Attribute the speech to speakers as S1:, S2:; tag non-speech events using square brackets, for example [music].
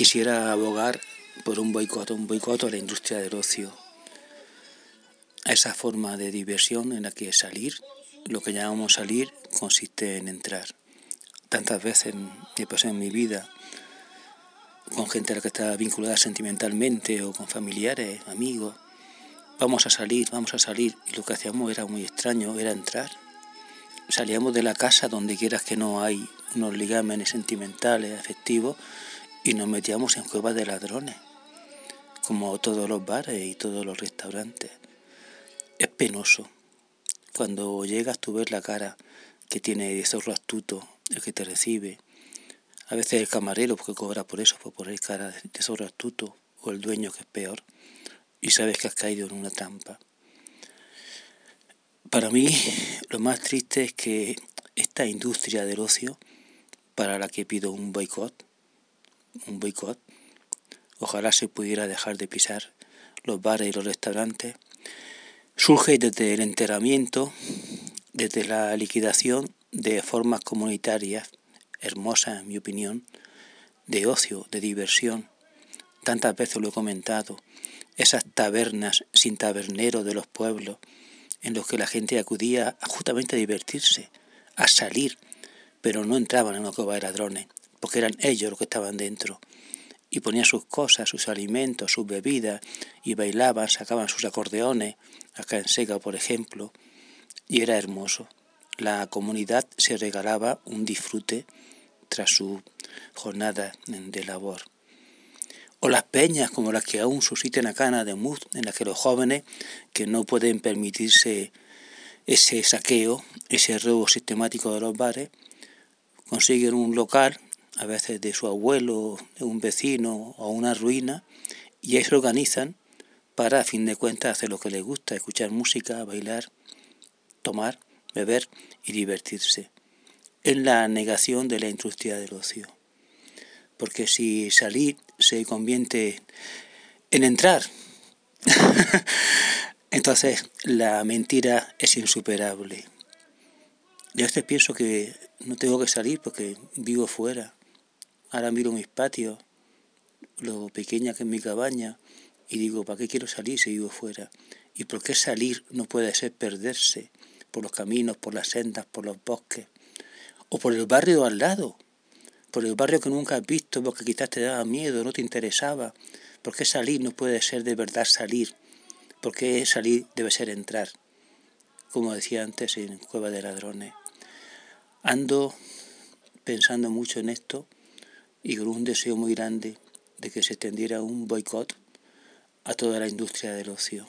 S1: quisiera abogar por un boicot, a la industria del ocio, a esa forma de diversión en la que salir, lo que llamamos salir, consiste en entrar. Tantas veces he pasado en mi vida con gente a la que está vinculada sentimentalmente o con familiares, amigos. Vamos a salir, vamos a salir. Y lo que hacíamos era muy extraño, era entrar. Salíamos de la casa donde quieras que no hay unos ligámenes sentimentales, afectivos, y nos metíamos en cuevas de ladrones, como todos los bares y todos los restaurantes. Es penoso. Cuando llegas tú ves la cara que tiene de zorro astuto, el que te recibe, a veces el camarero, porque cobra por eso, por poner cara de zorro astuto, o el dueño, que es peor, y sabes que has caído en una trampa. Para mí, lo más triste es que esta industria del ocio, para la que pido un boicot, un boicot, ojalá se pudiera dejar de pisar los bares y los restaurantes, surge desde el enterramiento, desde la liquidación de formas comunitarias hermosa, en mi opinión, de ocio, de diversión. Tantas veces lo he comentado, esas tabernas sin tabernero de los pueblos, en los que la gente acudía justamente a divertirse, a salir, pero no entraban en una cueva de ladrones, porque eran ellos los que estaban dentro, y ponían sus cosas, sus alimentos, sus bebidas, y bailaban, sacaban sus acordeones, acá en Sega, por ejemplo, y era hermoso. La comunidad se regalaba un disfrute tras su jornada de labor. O las peñas como las que aún suscitan a Cana de Muz, en las que los jóvenes que no pueden permitirse ese saqueo, ese robo sistemático de los bares, consiguen un local, a veces de su abuelo, de un vecino o una ruina, y ahí se organizan para, a fin de cuentas, hacer lo que les gusta, escuchar música, bailar, tomar, beber y divertirse en la negación de la industria del ocio. Porque si salir se convierte en entrar, [laughs] entonces la mentira es insuperable. Yo a veces pienso que no tengo que salir porque vivo fuera. Ahora miro mis patios, lo pequeña que es mi cabaña, y digo, ¿para qué quiero salir si vivo fuera? ¿Y por qué salir no puede ser perderse por los caminos, por las sendas, por los bosques? o por el barrio al lado, por el barrio que nunca has visto porque quizás te daba miedo, no te interesaba. ¿Por qué salir no puede ser de verdad salir? Porque salir debe ser entrar, como decía antes en Cueva de Ladrones. Ando pensando mucho en esto y con un deseo muy grande de que se extendiera un boicot a toda la industria del ocio.